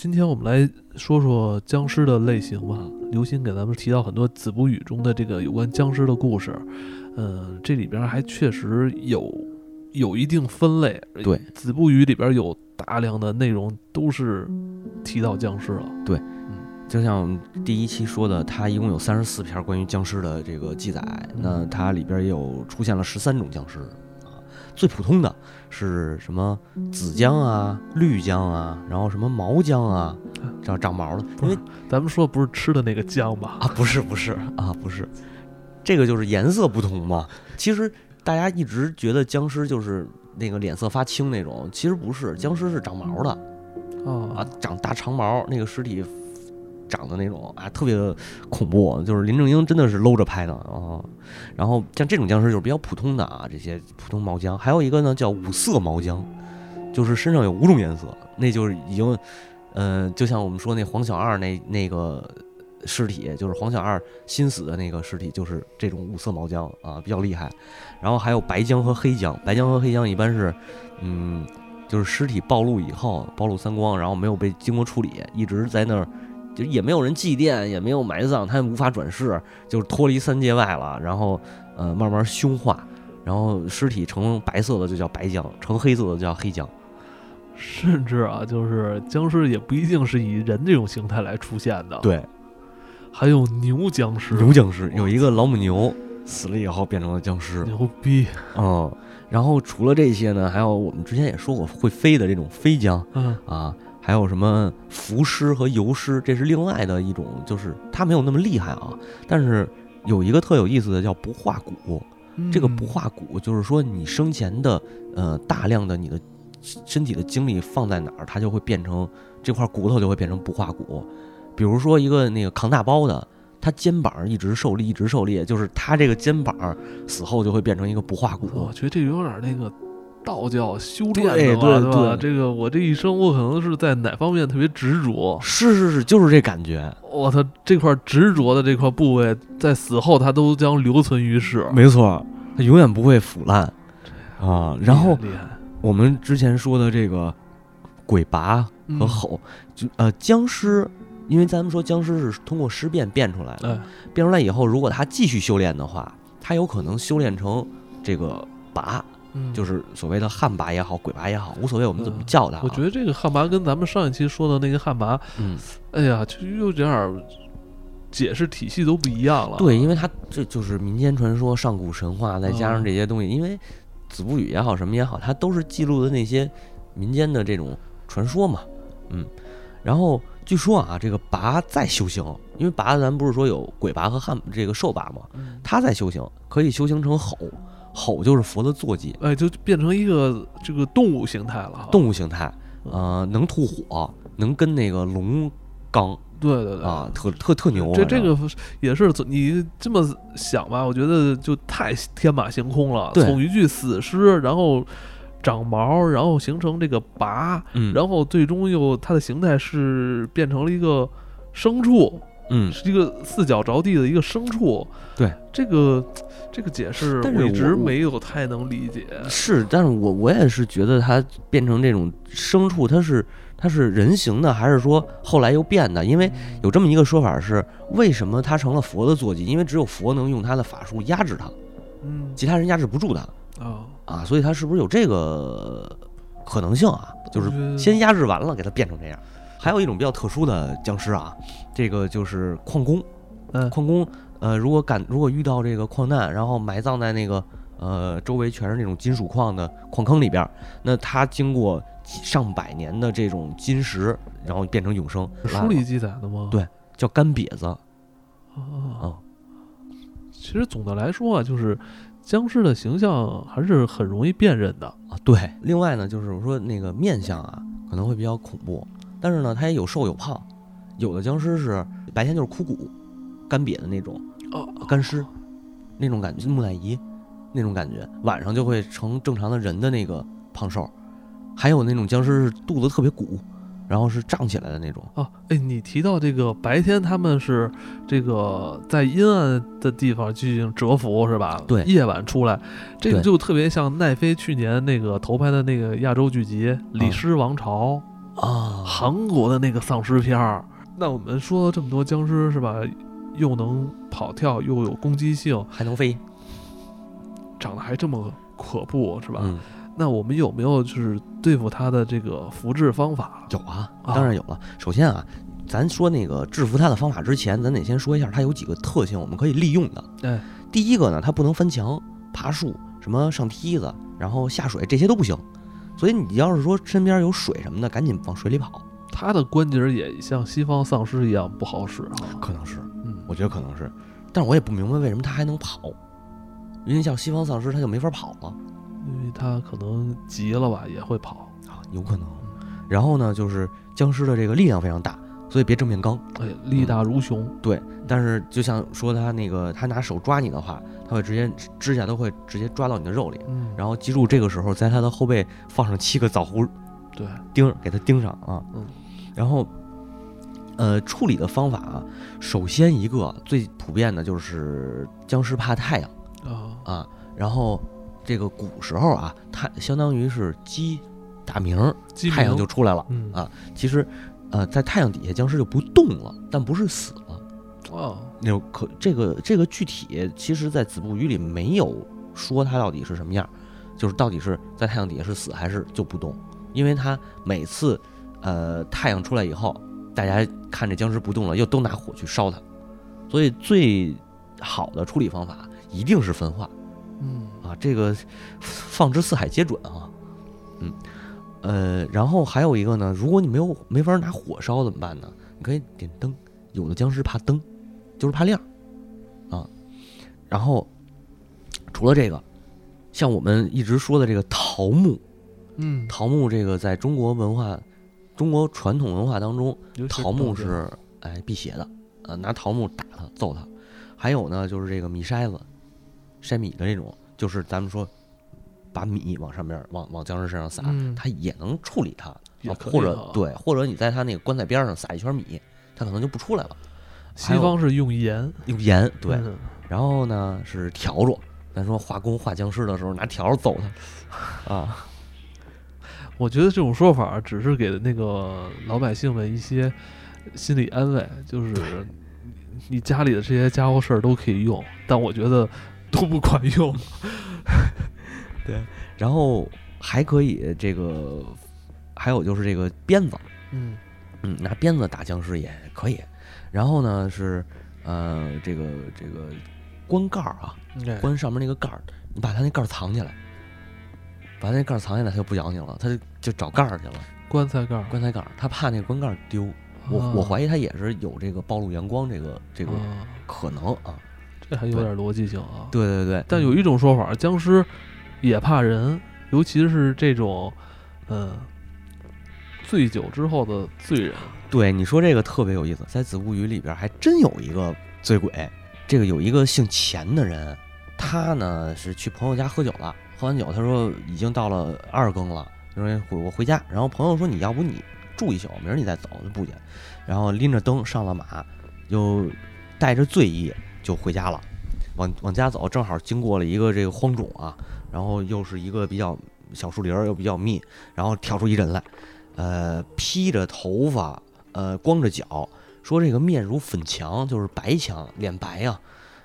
今天我们来说说僵尸的类型吧。刘鑫给咱们提到很多《子不语》中的这个有关僵尸的故事，嗯，这里边还确实有有一定分类。对，《子不语》里边有大量的内容都是提到僵尸了。对，嗯，就像第一期说的，它一共有三十四篇关于僵尸的这个记载，那它里边也有出现了十三种僵尸。最普通的是什么紫姜啊、绿姜啊，然后什么毛姜啊，长长毛的。因为咱们说不是吃的那个姜吧？啊，不是，不是啊，不是，这个就是颜色不同嘛。其实大家一直觉得僵尸就是那个脸色发青那种，其实不是，僵尸是长毛的哦啊，长大长毛，那个尸体。长的那种啊，特别的恐怖，就是林正英真的是搂着拍的啊。然后像这种僵尸就是比较普通的啊，这些普通毛僵。还有一个呢叫五色毛僵，就是身上有五种颜色，那就是已经，呃，就像我们说那黄小二那那个尸体，就是黄小二新死的那个尸体，就是这种五色毛僵啊，比较厉害。然后还有白僵和黑僵，白僵和黑僵一般是，嗯，就是尸体暴露以后，暴露三光，然后没有被经过处理，一直在那儿。就也没有人祭奠，也没有埋葬，他也无法转世，就是脱离三界外了。然后，呃，慢慢凶化，然后尸体成白色的就叫白僵，成黑色的叫黑僵。甚至啊，就是僵尸也不一定是以人这种形态来出现的。对，还有牛僵尸，牛僵尸有一个老母牛死了以后变成了僵尸，牛逼。嗯，然后除了这些呢，还有我们之前也说过会飞的这种飞僵，嗯啊。还有什么浮尸和游尸，这是另外的一种，就是它没有那么厉害啊。但是有一个特有意思的叫不化骨，这个不化骨就是说你生前的呃大量的你的身体的精力放在哪儿，它就会变成这块骨头就会变成不化骨。比如说一个那个扛大包的，他肩膀一直受力一直受力，就是他这个肩膀死后就会变成一个不化骨。我觉得这有点那个。道教修炼的对对，这个我这一生我可能是在哪方面特别执着？是是是，就是这感觉。我操，这块执着的这块部位，在死后它都将留存于世。没错，它永远不会腐烂啊。然后我们之前说的这个鬼拔和吼，就呃僵尸，因为咱们说僵尸是通过尸变变出来的，变出来以后，如果他继续修炼的话，他有可能修炼成这个拔。就是所谓的旱魃也好，鬼魃也好，无所谓，我们怎么叫它。我觉得这个旱魃跟咱们上一期说的那个旱魃，嗯，哎呀，就有点解释体系都不一样了。对，因为它这就是民间传说、上古神话，再加上这些东西，因为子不语也好，什么也好，它都是记录的那些民间的这种传说嘛。嗯，然后据说啊，这个魃在修行，因为魃咱不是说有鬼魃和旱这个兽魃嘛，它在修行，可以修行成吼。吼就是佛的坐骑，哎，就变成一个这个动物形态了。动物形态，呃，能吐火，能跟那个龙刚。对对对，啊，特特特牛。这这个也是你这么想吧？我觉得就太天马行空了。从一具死尸，然后长毛，然后形成这个拔，然后最终又它的形态是变成了一个牲畜。嗯，是一个四脚着地的一个牲畜。对这个这个解释，我一直没有太能理解。是，但是我我也是觉得它变成这种牲畜，它是它是人形的，还是说后来又变的？因为有这么一个说法是，为什么它成了佛的坐骑？因为只有佛能用他的法术压制它，嗯，其他人压制不住它。啊啊，所以它是不是有这个可能性啊？就是先压制完了，给它变成这样。还有一种比较特殊的僵尸啊，这个就是矿工。嗯，矿工，呃，如果赶如果遇到这个矿难，然后埋葬在那个呃周围全是那种金属矿的矿坑里边，那他经过上百年的这种金石，然后变成永生。书里记载的吗？对，叫干瘪子。啊，其实总的来说啊，就是僵尸的形象还是很容易辨认的啊。对，另外呢，就是我说那个面相啊，可能会比较恐怖。但是呢，它也有瘦有胖，有的僵尸是白天就是枯骨、干瘪的那种，哦，干尸，那种感觉，木乃伊那种感觉，晚上就会成正常的人的那个胖瘦，还有那种僵尸是肚子特别鼓，然后是胀起来的那种。哦，哎，你提到这个白天他们是这个在阴暗的地方进行蛰伏是吧？对，夜晚出来，这个就特别像奈飞去年那个投拍的那个亚洲剧集《李尸王朝》。啊，韩国的那个丧尸片儿。那我们说了这么多僵尸是吧？又能跑跳，又有攻击性，还能飞，长得还这么可怖是吧？那我们有没有就是对付它的这个复制方法？有啊，当然有了。首先啊。咱说那个制服它的方法之前，咱得先说一下它有几个特性，我们可以利用的。哎，第一个呢，它不能翻墙、爬树，什么上梯子，然后下水，这些都不行。所以你要是说身边有水什么的，赶紧往水里跑。他的关节也像西方丧尸一样不好使啊？可能是，嗯，我觉得可能是，但是我也不明白为什么他还能跑，因为像西方丧尸他就没法跑了，因为他可能急了吧，也会跑啊，有可能。然后呢，就是僵尸的这个力量非常大。所以别正面刚，哎，力大如熊。对，但是就像说他那个，他拿手抓你的话，他会直接指甲都会直接抓到你的肉里。嗯，然后记住这个时候，在他的后背放上七个枣核，对，钉给他钉上啊。嗯，然后，呃，处理的方法啊，首先一个最普遍的就是僵尸怕太阳啊啊，然后这个古时候啊，太相当于是鸡打鸣，太阳就出来了啊。其实。呃，在太阳底下，僵尸就不动了，但不是死了。哦，那可这个这个具体，其实，在子不语里没有说它到底是什么样，就是到底是在太阳底下是死还是就不动，因为它每次，呃，太阳出来以后，大家看着僵尸不动了，又都拿火去烧它，所以最好的处理方法一定是分化。嗯，啊，这个放之四海皆准啊。嗯。呃，然后还有一个呢，如果你没有没法拿火烧怎么办呢？你可以点灯，有的僵尸怕灯，就是怕亮，啊。然后除了这个，像我们一直说的这个桃木，嗯，桃木这个在中国文化、中国传统文化当中，桃木是哎辟邪的，呃，拿桃木打他、揍他。还有呢，就是这个米筛子，筛米的这种，就是咱们说。把米往上面往往僵尸身上撒，它也能处理它，或者对，或者你在它那个棺材边上撒一圈米，它可能就不出来了。西方是用盐，用盐对，然后呢是笤帚，咱说化工化僵尸的时候拿笤帚揍它啊。我觉得这种说法只是给那个老百姓们一些心理安慰，就是你家里的这些家伙事儿都可以用，但我觉得都不管用。对，然后还可以这个，还有就是这个鞭子，嗯嗯，拿鞭子打僵尸也可以。然后呢是呃这个这个棺盖儿啊，棺上面那个盖儿，你把它那盖儿藏起来，把那盖儿藏起来，它就不咬你了，它就就找盖儿去了。棺材盖儿，棺材盖儿，他怕那个棺盖儿丢。我我怀疑他也是有这个暴露阳光这个这个可能啊，这还有点逻辑性啊。对对对，但有一种说法，僵尸。也怕人，尤其是这种，嗯，醉酒之后的醉人。对你说这个特别有意思，在《子不语》里边还真有一个醉鬼。这个有一个姓钱的人，他呢是去朋友家喝酒了，喝完酒他说已经到了二更了，就说回我回家。然后朋友说你要不你住一宿，明儿你再走就不去。然后拎着灯上了马，就带着醉意就回家了。往往家走，正好经过了一个这个荒冢啊。然后又是一个比较小树林儿，又比较密，然后跳出一人来，呃，披着头发，呃，光着脚，说这个面如粉墙，就是白墙，脸白呀，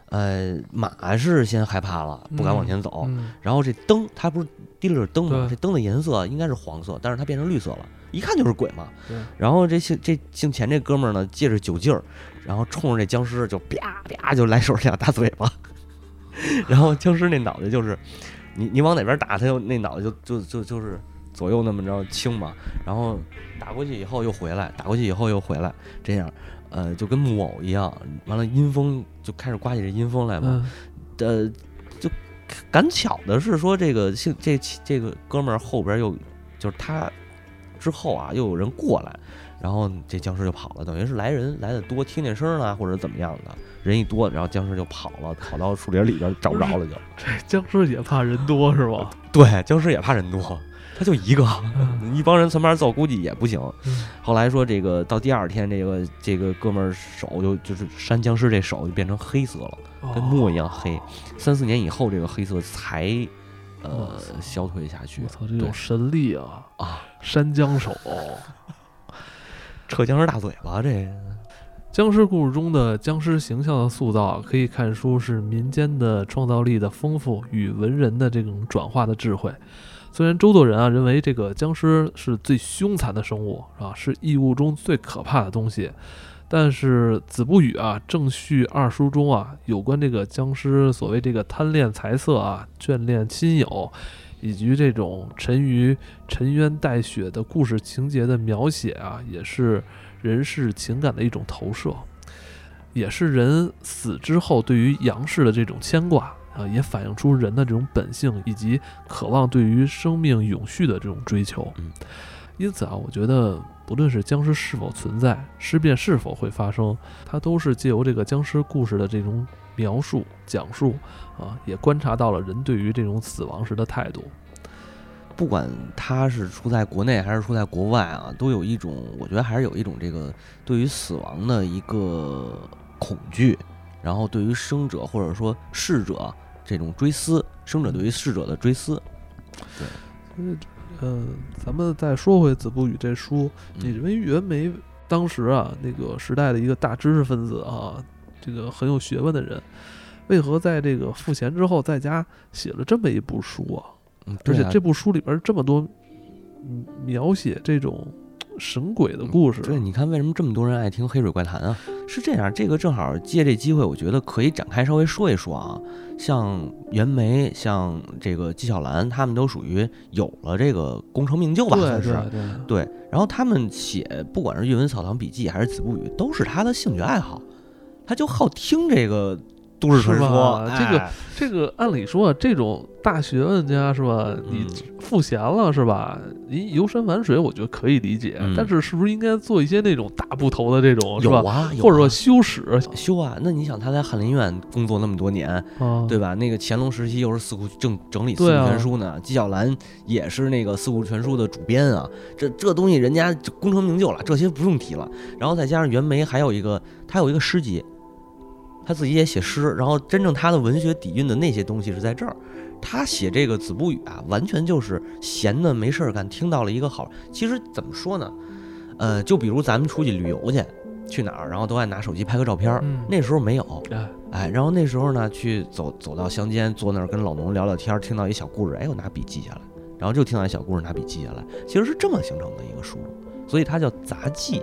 呃，马是先害怕了，不敢往前走，然后这灯，它不是提着灯吗？这灯的颜色应该是黄色，但是它变成绿色了，一看就是鬼嘛。然后这姓这姓钱这哥们儿呢，借着酒劲儿，然后冲着这僵尸就啪啪就来手两大嘴巴，然后僵尸那脑袋就是。你你往哪边打，他就那脑袋就就就就是左右那么着轻嘛，然后打过去以后又回来，打过去以后又回来，这样，呃，就跟木偶一样。完了，阴风就开始刮起这阴风来嘛。呃，就赶巧的是说，这个姓这这个哥们儿后边又就是他之后啊，又有人过来。然后这僵尸就跑了，等于是来人来的多，听见声了或者怎么样的，人一多，然后僵尸就跑了，跑到树林里边找不着了就。这僵尸也怕人多是吧？对，僵尸也怕人多，他就一个，一帮人从边走估计也不行。后来说这个到第二天，这个这个哥们儿手就就是扇僵尸这手就变成黑色了，跟墨一样黑。三四年以后，这个黑色才呃消退下去。我操，这有神力啊啊！山僵手。扯僵尸大嘴巴，这僵尸故事中的僵尸形象的塑造，可以看出是民间的创造力的丰富与文人的这种转化的智慧。虽然周作人啊认为这个僵尸是最凶残的生物，啊？是异物中最可怕的东西，但是子不语啊《正序二书》中啊有关这个僵尸所谓这个贪恋财色啊、眷恋亲友，以及这种沉鱼沉冤待雪的故事情节的描写啊，也是人世情感的一种投射，也是人死之后对于阳世的这种牵挂。啊，也反映出人的这种本性以及渴望对于生命永续的这种追求。嗯，因此啊，我觉得不论是僵尸是否存在，尸变是否会发生，它都是借由这个僵尸故事的这种描述、讲述啊，也观察到了人对于这种死亡时的态度。不管他是出在国内还是出在国外啊，都有一种，我觉得还是有一种这个对于死亡的一个恐惧，然后对于生者或者说逝者。这种追思，生者对于逝者的追思，对，嗯，咱们再说回《子不语》这书，你认为袁枚当时啊，那个时代的一个大知识分子啊，这个很有学问的人，为何在这个赋闲之后在家写了这么一部书啊？而且这部书里边这么多描写这种。神鬼的故事，对，你看为什么这么多人爱听《黑水怪谈》啊？是这样，这个正好借这机会，我觉得可以展开稍微说一说啊。像袁枚，像这个纪晓岚，他们都属于有了这个功成名就吧，算是对。然后他们写，不管是《阅文草堂笔记》还是《子不语》，都是他的兴趣爱好，他就好听这个。都市传说，这个这个，按理说这种大学问家是吧？你赋闲了是吧？你游山玩水，我觉得可以理解。但是是不是应该做一些那种大部头的这种，是吧？或者说修史修啊？那你想他在翰林院工作那么多年，对吧？那个乾隆时期又是四库正整理四库全书呢，纪晓岚也是那个四库全书的主编啊。这这东西人家功成名就了，这些不用提了。然后再加上袁枚还有一个，他有一个诗集。他自己也写诗，然后真正他的文学底蕴的那些东西是在这儿。他写这个《子不语》啊，完全就是闲的没事儿干，听到了一个好。其实怎么说呢？呃，就比如咱们出去旅游去，去哪儿，然后都爱拿手机拍个照片儿。那时候没有，哎，然后那时候呢，去走走到乡间，坐那儿跟老农聊聊天，听到一小故事，哎，我拿笔记下来，然后就听到一小故事，拿笔记下来。其实是这么形成的一个书，所以它叫杂记。